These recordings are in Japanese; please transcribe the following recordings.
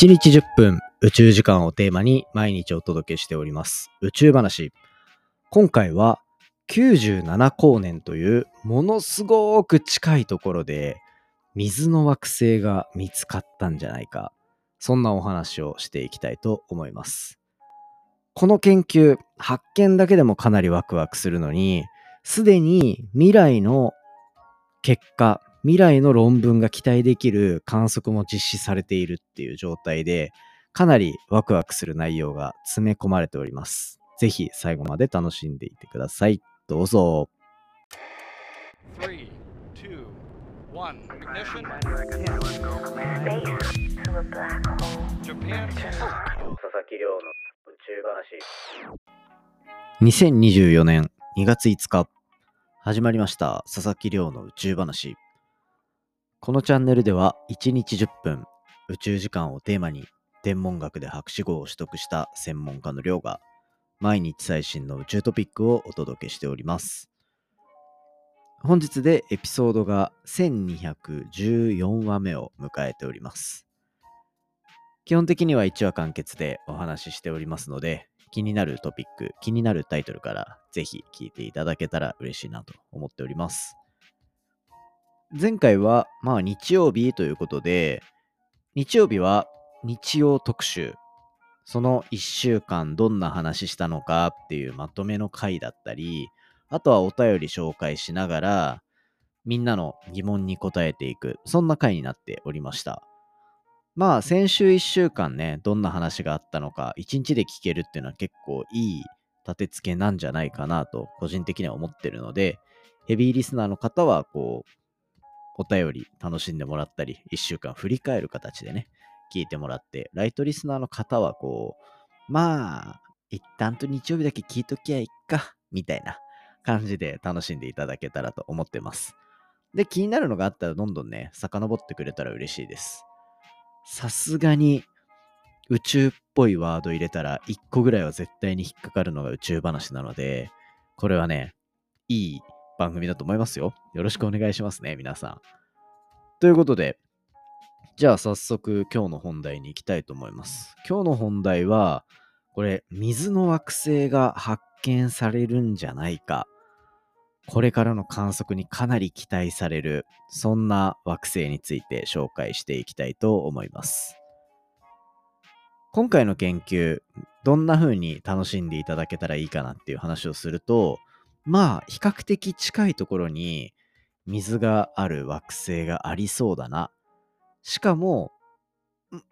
1日10分宇宙時間をテーマに毎日お届けしております宇宙話。今回は97光年というものすごく近いところで水の惑星が見つかったんじゃないか。そんなお話をしていきたいと思います。この研究、発見だけでもかなりワクワクするのに、すでに未来の結果、未来の論文が期待できる観測も実施されているっていう状態で、かなりワクワクする内容が詰め込まれております。ぜひ最後まで楽しんでいてください。どうぞ。3 One, ignition. Japan. 2024年2月5日始まりました佐々木亮の宇宙話このチャンネルでは1日10分宇宙時間をテーマに天文学で博士号を取得した専門家の亮が毎日最新の宇宙トピックをお届けしております本日でエピソードが1214話目を迎えております。基本的には1話完結でお話ししておりますので、気になるトピック、気になるタイトルからぜひ聞いていただけたら嬉しいなと思っております。前回はまあ日曜日ということで、日曜日は日曜特集、その1週間どんな話したのかっていうまとめの回だったり、あとはお便り紹介しながら、みんなの疑問に答えていく、そんな回になっておりました。まあ、先週1週間ね、どんな話があったのか、1日で聞けるっていうのは結構いい立て付けなんじゃないかなと、個人的には思ってるので、ヘビーリスナーの方は、こう、お便り楽しんでもらったり、1週間振り返る形でね、聞いてもらって、ライトリスナーの方は、こう、まあ、一旦と日曜日だけ聞いときゃいっか、みたいな感じで楽しんでいただけたらと思ってます。で、気になるのがあったらどんどんね、遡ってくれたら嬉しいです。さすがに宇宙っぽいワード入れたら1個ぐらいは絶対に引っかかるのが宇宙話なので、これはね、いい番組だと思いますよ。よろしくお願いしますね、皆さん。ということで、じゃあ早速今日の本題に行きたいと思います。今日の本題は、これ、水の惑星が発見されるんじゃないか。これからの観測にかなり期待される、そんな惑星について紹介していきたいと思います。今回の研究、どんな風に楽しんでいただけたらいいかなっていう話をすると、まあ、比較的近いところに水がある惑星がありそうだな。しかも、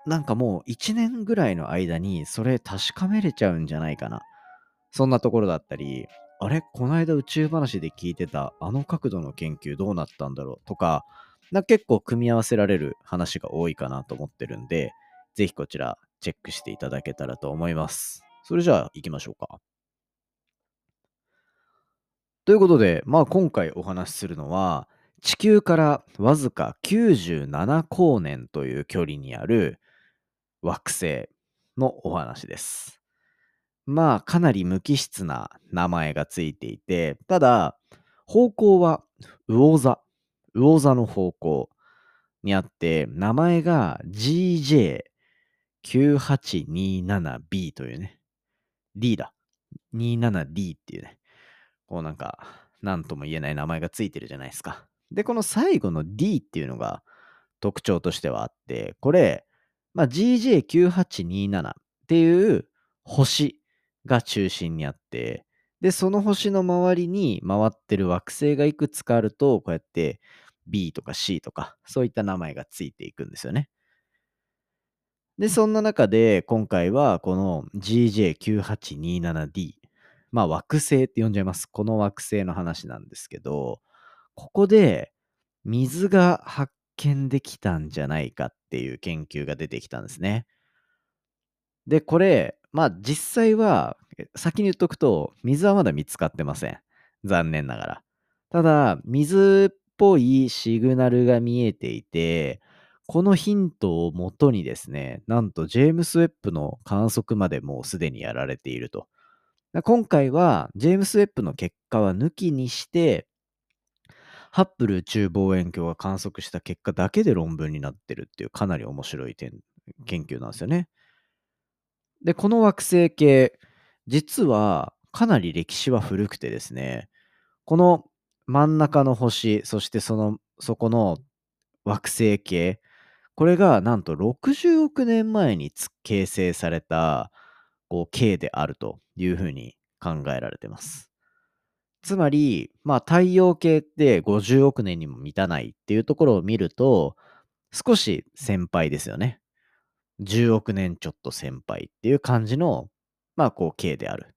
なんかもう1年ぐらいの間にそれ確かめれちゃうんじゃないかな。そんなところだったり、あれこの間宇宙話で聞いてたあの角度の研究どうなったんだろう？とか、な結構組み合わせられる話が多いかなと思ってるんで、ぜひこちらチェックしていただけたらと思います。それじゃあ行きましょうか。ということで、まあ今回お話しするのは、地球からわずか97光年という距離にある惑星のお話です。まあ、かなり無機質な名前がついていて、ただ、方向は魚座、魚座の方向にあって、名前が GJ9827B というね、D だ。27D っていうね、こうなんか、なんとも言えない名前がついてるじゃないですか。で、この最後の D っていうのが特徴としてはあって、これ、まあ、GJ9827 っていう星が中心にあって、で、その星の周りに回ってる惑星がいくつかあると、こうやって B とか C とか、そういった名前がついていくんですよね。で、そんな中で、今回はこの GJ9827D、まあ惑星って呼んじゃいます。この惑星の話なんですけど、ここで水が発見できたんじゃないかっていう研究が出てきたんですね。で、これ、まあ実際は、先に言っとくと、水はまだ見つかってません。残念ながら。ただ、水っぽいシグナルが見えていて、このヒントをもとにですね、なんとジェームス・ウェップの観測までもうすでにやられていると。今回は、ジェームス・ウェップの結果は抜きにして、ハッブル宇宙望遠鏡が観測した結果だけで論文になってるっていうかなり面白い点研究なんですよね。で、この惑星系、実はかなり歴史は古くてですね、この真ん中の星、そしてその、そこの惑星系、これがなんと60億年前に形成されたこう系であるというふうに考えられてます。つまり、まあ太陽系って50億年にも満たないっていうところを見ると、少し先輩ですよね。10億年ちょっと先輩っていう感じの、まあこう系である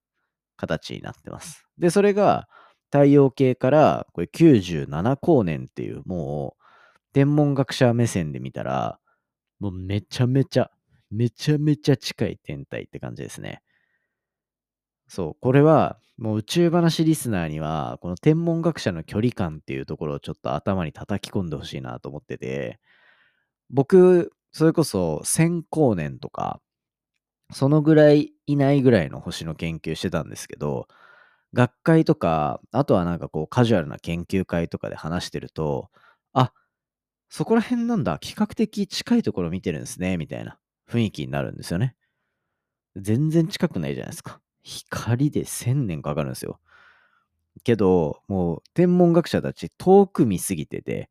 形になってます。で、それが太陽系からこれ97光年っていうもう天文学者目線で見たら、もうめちゃめちゃ、めちゃめちゃ近い天体って感じですね。そう、これはもう宇宙話リスナーには、この天文学者の距離感っていうところをちょっと頭に叩き込んでほしいなと思ってて、僕、それこそ1000光年とか、そのぐらいいないぐらいの星の研究してたんですけど、学会とか、あとはなんかこうカジュアルな研究会とかで話してると、あ、そこら辺なんだ、比較的近いところ見てるんですね、みたいな雰囲気になるんですよね。全然近くないじゃないですか。光で1000年かかるんですよ。けど、もう天文学者たち遠く見すぎてて、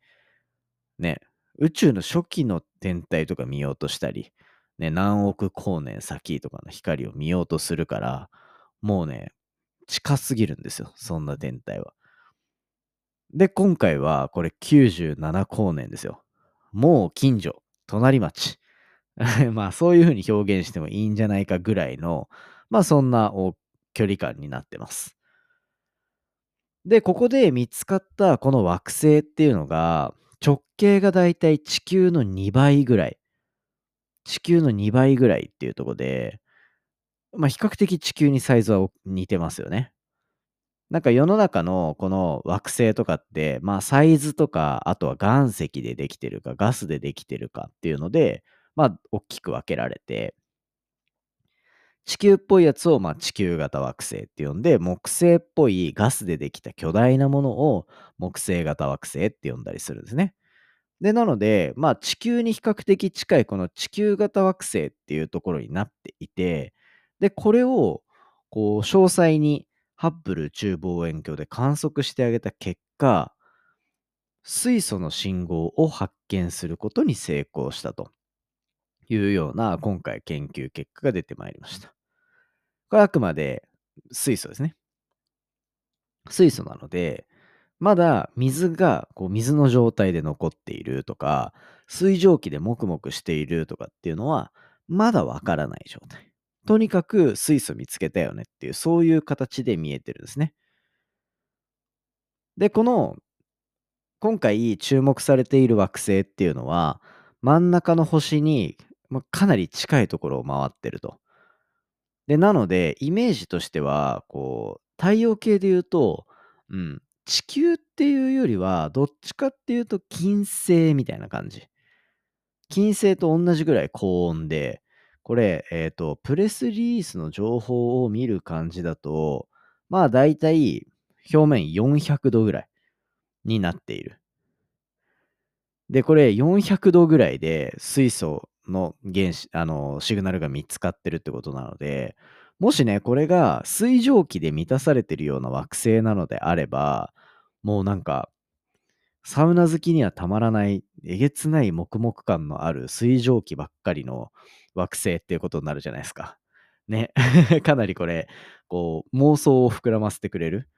ね、宇宙の初期の天体とか見ようとしたり、ね、何億光年先とかの光を見ようとするから、もうね、近すぎるんですよ、そんな天体は。で、今回はこれ97光年ですよ。もう近所、隣町。まあそういう風に表現してもいいんじゃないかぐらいの、まあそんな距離感になってます。で、ここで見つかったこの惑星っていうのが、直径がだいたい地球の2倍ぐらい。地球の2倍ぐらいっていうとこで、まあ比較的地球にサイズは似てますよね。なんか世の中のこの惑星とかって、まあサイズとか、あとは岩石でできてるか、ガスでできてるかっていうので、まあ大きく分けられて、地球っぽいやつをまあ地球型惑星って呼んで、木星っぽいガスでできた巨大なものを木星型惑星って呼んだりするんですね。で、なので、まあ地球に比較的近いこの地球型惑星っていうところになっていて、で、これをこう詳細にハッブル宇宙望遠鏡で観測してあげた結果、水素の信号を発見することに成功したというような今回研究結果が出てまいりました。これあくまで水素ですね。水素なので、まだ水がこう水の状態で残っているとか、水蒸気でもくもくしているとかっていうのは、まだわからない状態。とにかく水素見つけたよねっていう、そういう形で見えてるんですね。で、この、今回注目されている惑星っていうのは、真ん中の星にかなり近いところを回ってると。で、なので、イメージとしては、こう、太陽系で言うと、うん、地球っていうよりは、どっちかっていうと金星みたいな感じ。金星と同じぐらい高温で、これ、えっ、ー、と、プレスリリースの情報を見る感じだと、まあ大体表面400度ぐらいになっている。で、これ400度ぐらいで水素の原子、あの、シグナルが見つかってるってことなので、もしね、これが水蒸気で満たされてるような惑星なのであれば、もうなんか、サウナ好きにはたまらない、えげつない黙々感のある水蒸気ばっかりの惑星っていうことになるじゃないですか。ね。かなりこれ、こう、妄想を膨らませてくれる？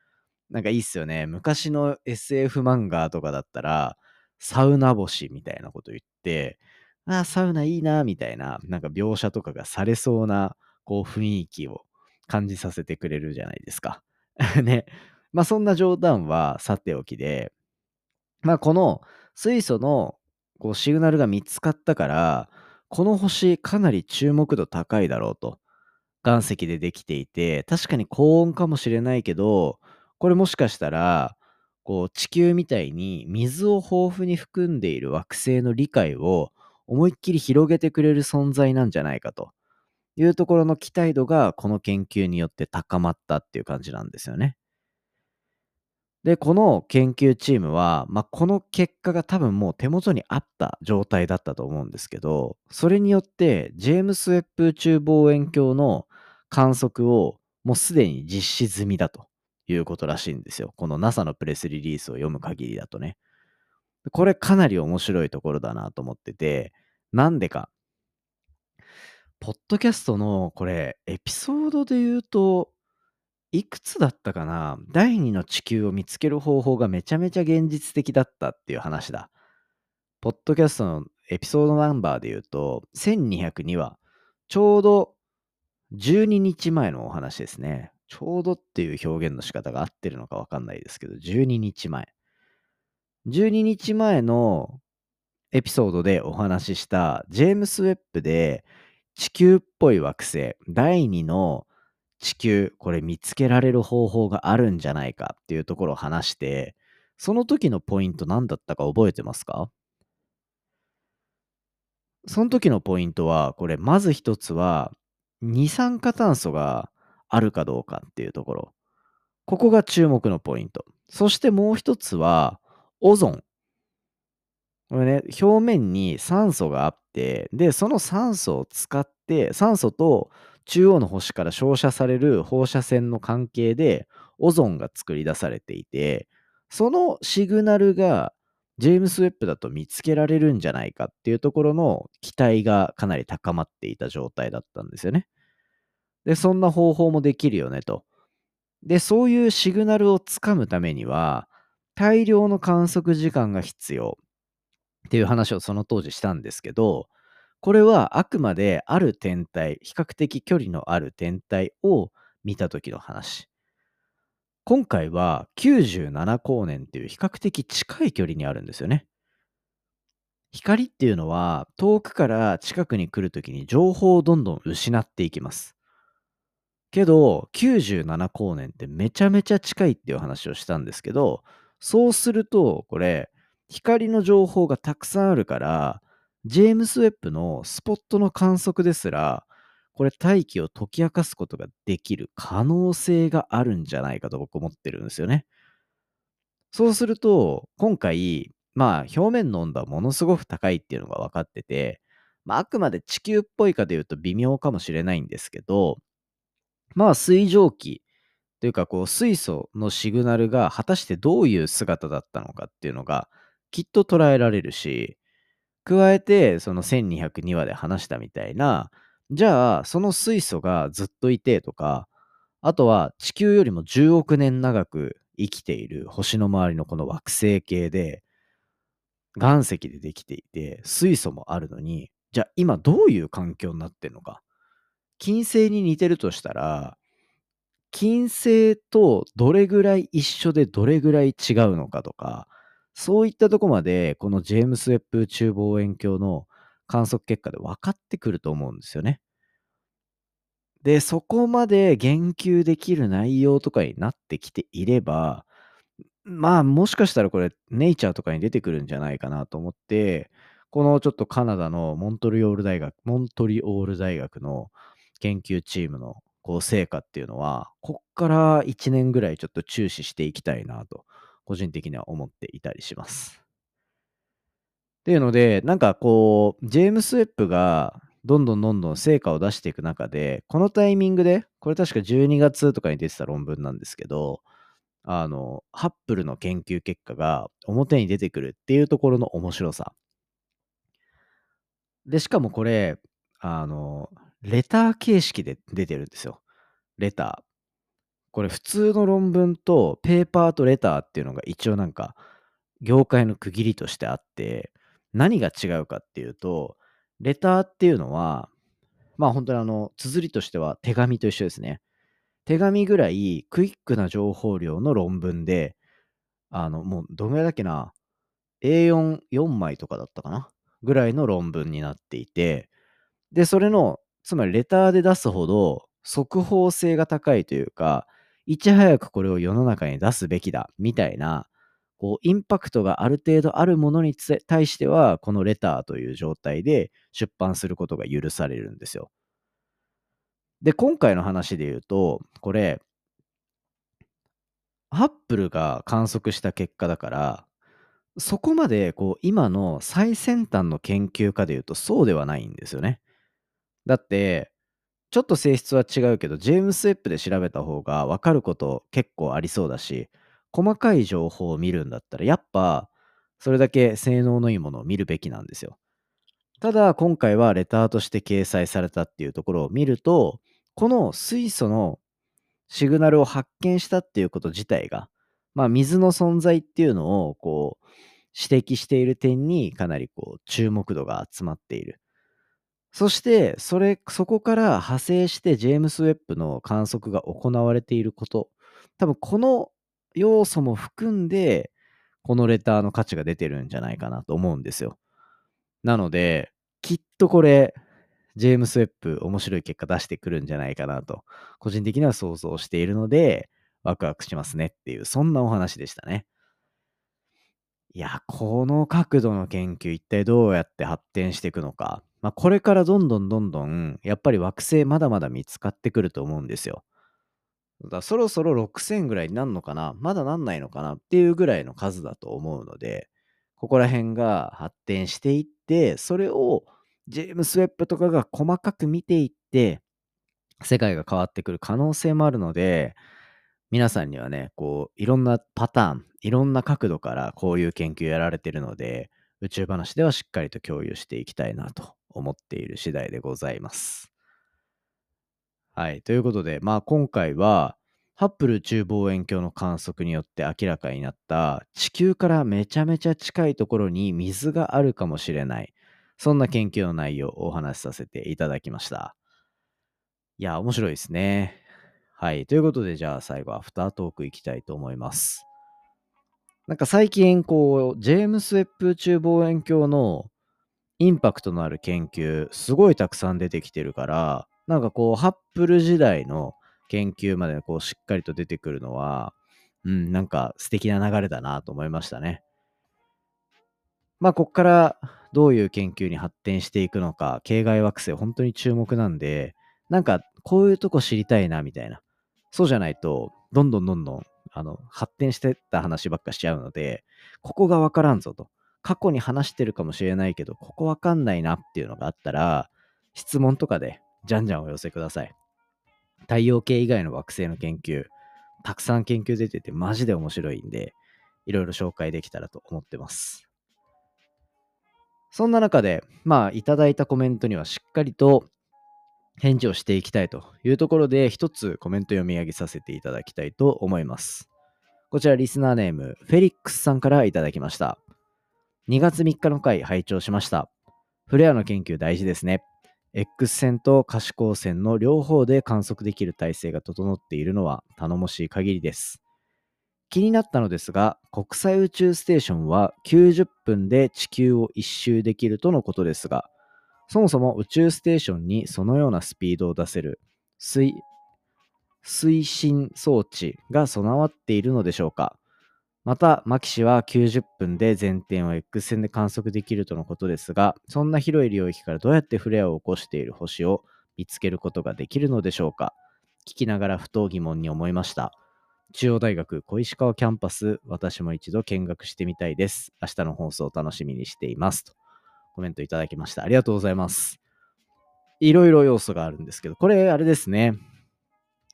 なんかいいっすよね。昔の SF 漫画とかだったら、サウナ星みたいなこと言って、ああ、サウナいいな、みたいな、なんか描写とかがされそうな、こう、雰囲気を感じさせてくれるじゃないですか。ね。まあ、そんな冗談はさておきで、まあ、この水素のこうシグナルが見つかったから、この星かなり注目度高いだろうと。岩石でできていて、確かに高温かもしれないけど、これもしかしたら、こう地球みたいに水を豊富に含んでいる惑星の理解を思いっきり広げてくれる存在なんじゃないかというところの期待度がこの研究によって高まったっていう感じなんですよね。で、この研究チームは、まあ、この結果が多分もう手元にあった状態だったと思うんですけど、それによってジェームス・ウェッブ宇宙望遠鏡の観測をもうすでに実施済みだということらしいんですよ。この NASA のプレスリリースを読む限りだとね。これかなり面白いところだなと思ってて、なんでか。ポッドキャストのこれ、エピソードで言うと、いくつだったかな？第2の地球を見つける方法がめちゃめちゃ現実的だったっていう話だ。ポッドキャストのエピソードナンバーで言うと、1202は、ちょうど12日前のお話ですね。ちょうどっていう表現の仕方が合ってるのかわかんないですけど、12日前。12日前のエピソードでお話ししたジェームス・ウェッブで地球っぽい惑星第2の地球、これ見つけられる方法があるんじゃないかっていうところを話して、その時のポイント何だったか覚えてますか？その時のポイントは、これ、まず一つは、二酸化炭素があるかどうかっていうところ。ここが注目のポイント。そしてもう一つは、オゾン。ね、表面に酸素があって、で、その酸素を使って、酸素と中央の星から照射される放射線の関係でオゾンが作り出されていて、そのシグナルがジェームス・ウェッブだと見つけられるんじゃないかっていうところの期待がかなり高まっていた状態だったんですよね。で、そんな方法もできるよねと。で、そういうシグナルをつかむためには、大量の観測時間が必要っていう話をその当時したんですけど、これはあくまである天体、比較的距離のある天体を見た時の話。今回は97光年っていう比較的近い距離にあるんですよね。光っていうのは遠くから近くに来るときに情報をどんどん失っていきます。けど97光年ってめちゃめちゃ近いっていう話をしたんですけどそうするとこれ光の情報がたくさんあるからジェームス・ウェッブのスポットの観測ですら、これ大気を解き明かすことができる可能性があるんじゃないかと僕思ってるんですよね。そうすると、今回、まあ表面の温度はものすごく高いっていうのが分かってて、まあ、あくまで地球っぽいかでいうと微妙かもしれないんですけど、まあ水蒸気というかこう水素のシグナルが果たしてどういう姿だったのかっていうのがきっと捉えられるし、加えて、その1202話で話したみたいな、じゃあ、その水素がずっといてとか、あとは地球よりも10億年長く生きている星の周りのこの惑星系で、岩石でできていて、水素もあるのに、じゃあ今どういう環境になってんのか。金星に似てるとしたら、金星とどれぐらい一緒でどれぐらい違うのかとか、そういったとこまで、このジェームス・ウェッブ宇宙望遠鏡の観測結果で分かってくると思うんですよね。で、そこまで言及できる内容とかになってきていれば、まあ、もしかしたらこれ、ネイチャーとかに出てくるんじゃないかなと思って、このちょっとカナダのモントリオール大学、モントリオール大学の研究チームのこう成果っていうのは、こっから1年ぐらいちょっと注視していきたいなと個人的には思っていたりします。っていうので、なんかこう、ジェームス・ウェップがどんどんどんどん成果を出していく中で、このタイミングで、これ確か12月とかに出てた論文なんですけど、あの、ハッブルの研究結果が表に出てくるっていうところの面白さ。で、しかもこれ、あの、レター形式で出てるんですよ。レター。これ普通の論文とペーパーとレターっていうのが一応なんか業界の区切りとしてあって何が違うかっていうとレターっていうのはまあ本当にあの綴りとしては手紙と一緒ですね。手紙ぐらいクイックな情報量の論文であのもうどのぐらいだっけな A44 枚とかだったかなぐらいの論文になっていてでそれのつまりレターで出すほど速報性が高いというかいち早くこれを世の中に出すべきだみたいなこうインパクトがある程度あるものに対してはこのレターという状態で出版することが許されるんですよ。で今回の話で言うとこれハッブルが観測した結果だからそこまでこう今の最先端の研究家でいうとそうではないんですよね。だってちょっと性質は違うけどジェームス・ウェッブで調べた方が分かること結構ありそうだし細かい情報を見るんだったらやっぱそれだけ性能のいいものを見るべきなんですよ。ただ今回はレターとして掲載されたっていうところを見るとこの水素のシグナルを発見したっていうこと自体がまあ水の存在っていうのをこう指摘している点にかなりこう注目度が集まっている。そしてそれそこから派生してジェームス・ウェッブの観測が行われていること多分この要素も含んでこのレターの価値が出てるんじゃないかなと思うんですよ。なのできっとこれジェームス・ウェッブ面白い結果出してくるんじゃないかなと個人的には想像しているのでワクワクしますねっていうそんなお話でしたね。いや、この角度の研究、一体どうやって発展していくのか。まあ、これからどんどんどんどん、やっぱり惑星まだまだ見つかってくると思うんですよ。だそろそろ6000ぐらいになるのかなまだなんないのかなっていうぐらいの数だと思うので、ここら辺が発展していって、それをジェームス・ウェッブとかが細かく見ていって、世界が変わってくる可能性もあるので、皆さんにはね、こう、いろんなパターン、いろんな角度からこういう研究やられてるので、宇宙話ではしっかりと共有していきたいなと思っている次第でございます。はい。ということで、まあ今回は、ハッブル宇宙望遠鏡の観測によって明らかになった地球からめちゃめちゃ近いところに水があるかもしれない。そんな研究の内容をお話しさせていただきました。いや、面白いですね。はい。ということで、じゃあ最後、アフタートークいきたいと思います。なんか最近、こう、ジェームス・ウェッブ宇宙望遠鏡のインパクトのある研究、すごいたくさん出てきてるから、なんかこう、ハッブル時代の研究までこう、しっかりと出てくるのは、うん、なんか素敵な流れだなと思いましたね。まあ、こっからどういう研究に発展していくのか、系外惑星、本当に注目なんで、なんかこういうとこ知りたいな、みたいな。そうじゃないと、どんどんどんどん、あの、発展してった話ばっかしちゃうので、ここがわからんぞと。過去に話してるかもしれないけど、ここわかんないなっていうのがあったら、質問とかで、じゃんじゃんお寄せください。太陽系以外の惑星の研究、たくさん研究出てて、マジで面白いんで、いろいろ紹介できたらと思ってます。そんな中で、まあ、いただいたコメントにはしっかりと返事をしていきたいというところで、一つコメント読み上げさせていただきたいと思います。こちらリスナーネーム、フェリックスさんからいただきました。2月3日の回拝聴しました。フレアの研究大事ですね。X 線と可視光線の両方で観測できる体制が整っているのは頼もしい限りです。気になったのですが、国際宇宙ステーションは90分で地球を一周できるとのことですが、そもそも宇宙ステーションにそのようなスピードを出せる推推進装置が備わっているのでしょうか？また、マキ氏は90分で全点を X 線で観測できるとのことですが、そんな広い領域からどうやってフレアを起こしている星を見つけることができるのでしょうか？聞きながらふと疑問に思いました。中央大学小石川キャンパス、私も一度見学してみたいです。明日の放送を楽しみにしています。とコメントいただきました。ありがとうございます。いろいろ要素があるんですけど、これあれですね。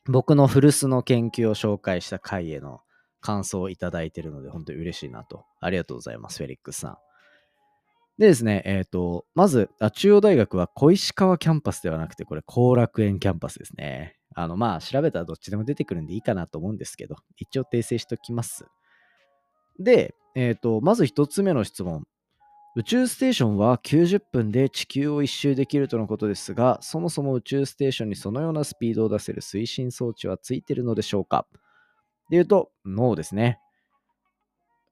僕の古巣の研究を紹介した回への感想をいただいているので、本当に嬉しいなと。ありがとうございます、フェリックスさん。でですね、えっ、ー、と、まずあ、中央大学は小石川キャンパスではなくて、これ、後楽園キャンパスですね。あの、まあ、調べたらどっちでも出てくるんでいいかなと思うんですけど、一応訂正しておきます。で、えっ、ー、と、まず一つ目の質問。宇宙ステーションは90分で地球を一周できるとのことですが、そもそも宇宙ステーションにそのようなスピードを出せる推進装置はついてるのでしょうか？で言うと、ノーですね。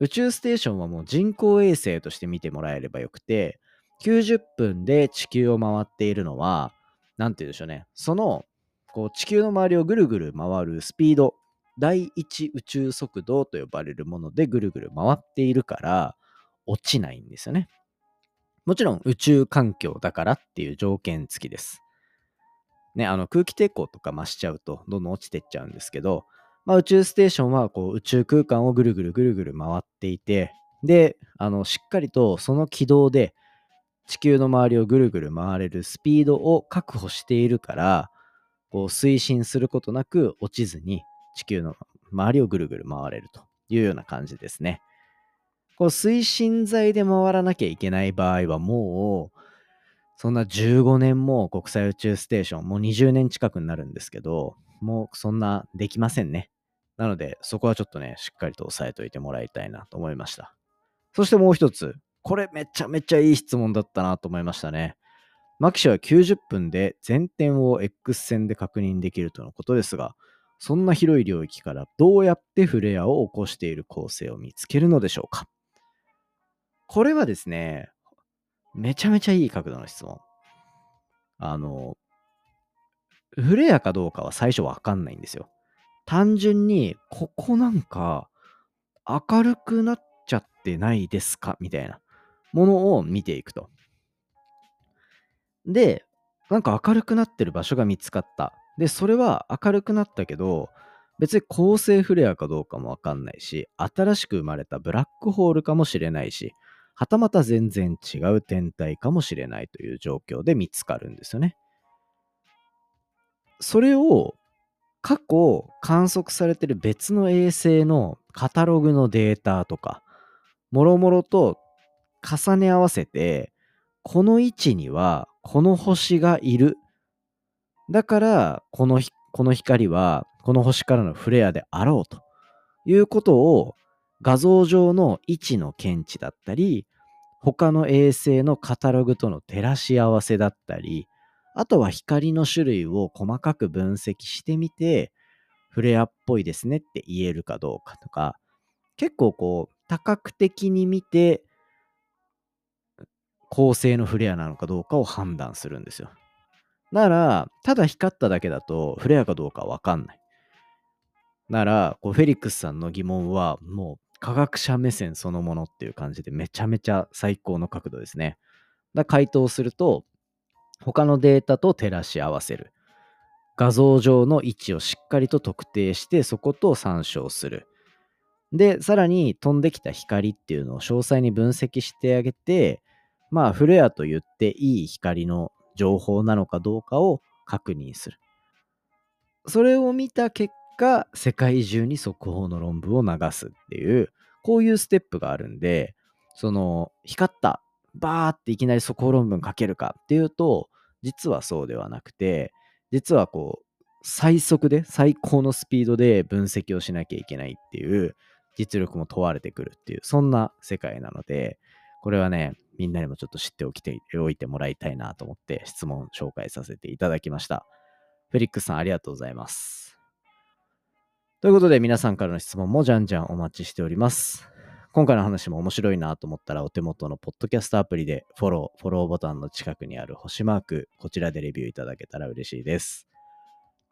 宇宙ステーションはもう人工衛星として見てもらえればよくて、90分で地球を回っているのは、なんて言うんでしょうね。その、こう地球の周りをぐるぐる回るスピード、第一宇宙速度と呼ばれるものでぐるぐる回っているから、落ちないんですよね。もちろん宇宙環境だからっていう条件付きです。ね、あの空気抵抗とか増しちゃうとどんどん落ちてっちゃうんですけど、まあ、宇宙ステーションはこう宇宙空間をぐるぐるぐるぐる回っていて、で、あのしっかりとその軌道で地球の周りをぐるぐる回れるスピードを確保しているから、こう推進することなく落ちずに地球の周りをぐるぐる回れるというような感じですね。こう推進剤で回らなきゃいけない場合はもうそんな15年も国際宇宙ステーションもう20年近くになるんですけどもうそんなできませんね。なのでそこはちょっとねしっかりと押さえといてもらいたいなと思いました。そしてもう一つこれめちゃめちゃいい質問だったなと思いましたね。マキシは90分で全点を X 線で確認できるとのことですが、そんな広い領域からどうやってフレアを起こしている構成を見つけるのでしょうか？これはですね、めちゃめちゃいい角度の質問。あの、フレアかどうかは最初わかんないんですよ。単純に、ここなんか明るくなっちゃってないですか？みたいなものを見ていくと。で、なんか明るくなってる場所が見つかった。で、それは明るくなったけど、別に恒星フレアかどうかもわかんないし、新しく生まれたブラックホールかもしれないし、はたまた全然違う天体かもしれないという状況で見つかるんですよね。それを過去観測されてる別の衛星のカタログのデータとか、もろもろと重ね合わせて、この位置にはこの星がいる。だから、このこの光はこの星からのフレアであろうということを画像上の位置の検知だったり、他の衛星のカタログとの照らし合わせだったり、あとは光の種類を細かく分析してみて、フレアっぽいですねって言えるかどうかとか、結構こう、多角的に見て、恒星のフレアなのかどうかを判断するんですよ。なら、ただ光っただけだとフレアかどうかわかんない。なら、こうフェリックスさんの疑問はもう科学者目線そのものっていう感じでめちゃめちゃ最高の角度ですね。だ回答すると、他のデータと照らし合わせる。画像上の位置をしっかりと特定してそこと参照する。で、さらに飛んできた光っていうのを詳細に分析してあげて、まあ、フレアと言っていい光の情報なのかどうかを確認する。それを見た結果、世界中に速報の論文を流すっていう、こういうステップがあるんで、その、光った、バーっていきなり速報論文書けるかっていうと、実はそうではなくて、実はこう、最速で最高のスピードで分析をしなきゃいけないっていう実力も問われてくるっていう、そんな世界なので、これはね、みんなにもちょっと知っておきておいてもらいたいなと思って質問紹介させていただきました。フェリックスさんありがとうございます。ということで皆さんからの質問もじゃんじゃんお待ちしております。今回の話も面白いなと思ったらお手元のポッドキャストアプリでフォロー、フォローボタンの近くにある星マーク、こちらでレビューいただけたら嬉しいです。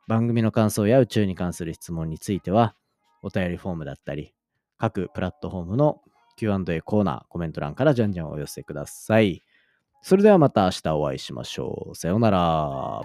番組の感想や宇宙に関する質問については、お便りフォームだったり、各プラットフォームの Q&A コーナー、コメント欄からじゃんじゃんお寄せください。それではまた明日お会いしましょう。さようなら。